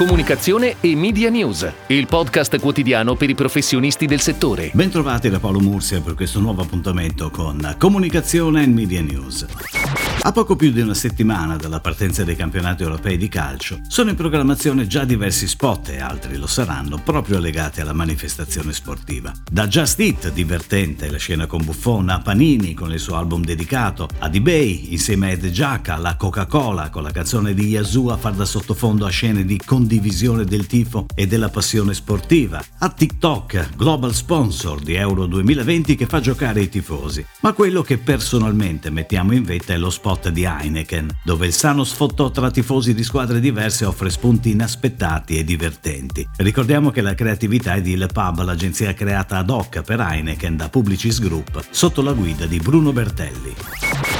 Comunicazione e Media News, il podcast quotidiano per i professionisti del settore. Bentrovati da Paolo Mursia per questo nuovo appuntamento con Comunicazione e Media News. A poco più di una settimana dalla partenza dei campionati europei di calcio, sono in programmazione già diversi spot e altri lo saranno proprio legati alla manifestazione sportiva. Da Just Eat, divertente, la scena con Buffon, a Panini con il suo album dedicato, ad eBay insieme a Ed Giacca, alla Coca-Cola con la canzone di Yazoo a far da sottofondo a scene di condivisione del tifo e della passione sportiva, a TikTok, global sponsor di Euro 2020 che fa giocare i tifosi. Ma quello che personalmente mettiamo in vetta è lo spot di Heineken, dove il sano sfottò tra tifosi di squadre diverse offre spunti inaspettati e divertenti. Ricordiamo che la creatività è di Le Pub, l'agenzia creata ad hoc per Heineken da Publicis Group, sotto la guida di Bruno Bertelli.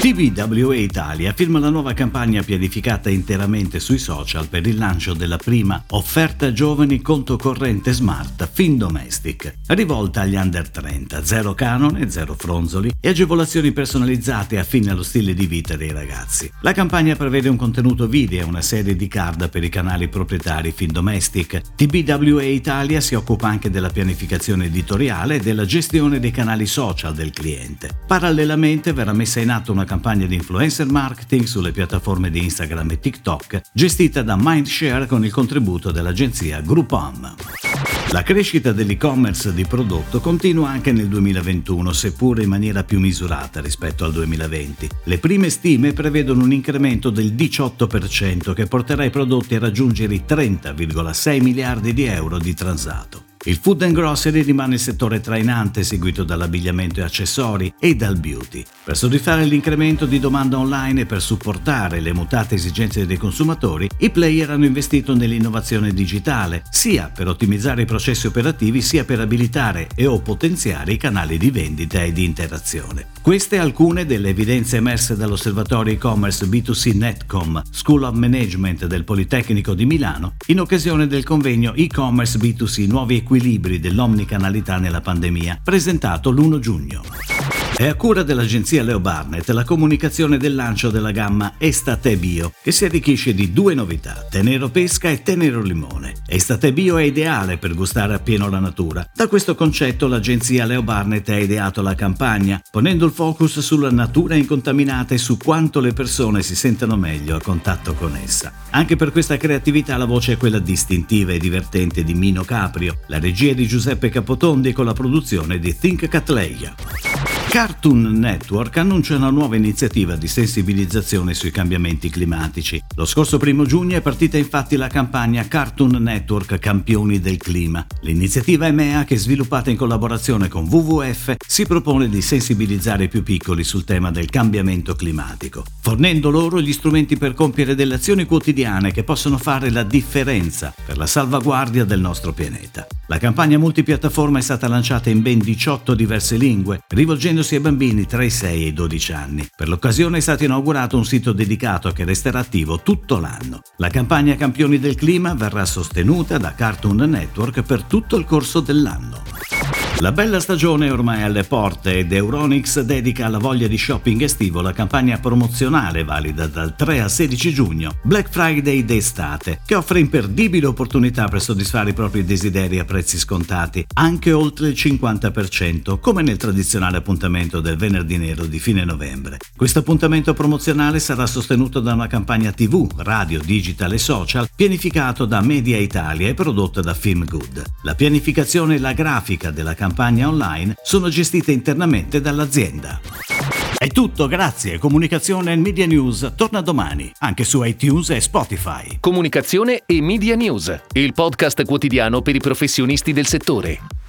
TVWA Italia firma la nuova campagna pianificata interamente sui social per il lancio della prima offerta giovani conto corrente smart Fin Domestic, rivolta agli under 30, zero canone, zero fronzoli e agevolazioni personalizzate affine allo stile di vita dei ragazzi. La campagna prevede un contenuto video e una serie di card per i canali proprietari Fin Domestic. TBWA Italia si occupa anche della pianificazione editoriale e della gestione dei canali social del cliente. Parallelamente verrà messa in atto una campagna di influencer marketing sulle piattaforme di Instagram e TikTok, gestita da Mindshare con il contributo dell'agenzia Groupon. La crescita dell'e-commerce di prodotto continua anche nel 2021, seppure in maniera più misurata rispetto al 2020. Le prime stime prevedono un incremento del 18% che porterà i prodotti a raggiungere i 30,6 miliardi di euro di transato. Il food and grocery rimane il settore trainante seguito dall'abbigliamento e accessori e dal beauty. Per soddisfare l'incremento di domanda online e per supportare le mutate esigenze dei consumatori, i player hanno investito nell'innovazione digitale, sia per ottimizzare i processi operativi sia per abilitare e o potenziare i canali di vendita e di interazione. Queste alcune delle evidenze emerse dall'osservatorio e-commerce B2C Netcom School of Management del Politecnico di Milano in occasione del convegno e-commerce B2C Nuovi equilibri dell'omnicanalità nella pandemia, presentato l'1 giugno. È a cura dell'agenzia Leo Barnett la comunicazione del lancio della gamma Estate Bio, che si arricchisce di due novità, Tenero Pesca e Tenero Limone. Estate Bio è ideale per gustare appieno la natura. Da questo concetto l'agenzia Leo Barnett ha ideato la campagna, ponendo il focus sulla natura incontaminata e su quanto le persone si sentano meglio a contatto con essa. Anche per questa creatività la voce è quella distintiva e divertente di Mino Caprio, la regia di Giuseppe Capotondi con la produzione di Think Catleya. Cartoon Network annuncia una nuova iniziativa di sensibilizzazione sui cambiamenti climatici. Lo scorso primo giugno è partita infatti la campagna Cartoon Network Campioni del Clima. L'iniziativa EMEA, che sviluppata in collaborazione con WWF, si propone di sensibilizzare i più piccoli sul tema del cambiamento climatico, fornendo loro gli strumenti per compiere delle azioni quotidiane che possono fare la differenza per la salvaguardia del nostro pianeta. La campagna multipiattaforma è stata lanciata in ben 18 diverse lingue, rivolgendosi ai bambini tra i 6 e i 12 anni. Per l'occasione è stato inaugurato un sito dedicato che resterà attivo tutto l'anno. La campagna Campioni del Clima verrà sostenuta da Cartoon Network per tutto il corso dell'anno. La bella stagione è ormai alle porte ed Euronix dedica alla voglia di shopping estivo la campagna promozionale valida dal 3 al 16 giugno, Black Friday d'estate, che offre imperdibili opportunità per soddisfare i propri desideri a prezzi scontati, anche oltre il 50%, come nel tradizionale appuntamento del venerdì nero di fine novembre. Questo appuntamento promozionale sarà sostenuto da una campagna TV, radio, digital e social pianificato da Media Italia e prodotto da Film Good. La pianificazione e la grafica della campagna campagna online sono gestite internamente dall'azienda. È tutto, grazie. Comunicazione e Media News torna domani, anche su iTunes e Spotify. Comunicazione e Media News, il podcast quotidiano per i professionisti del settore.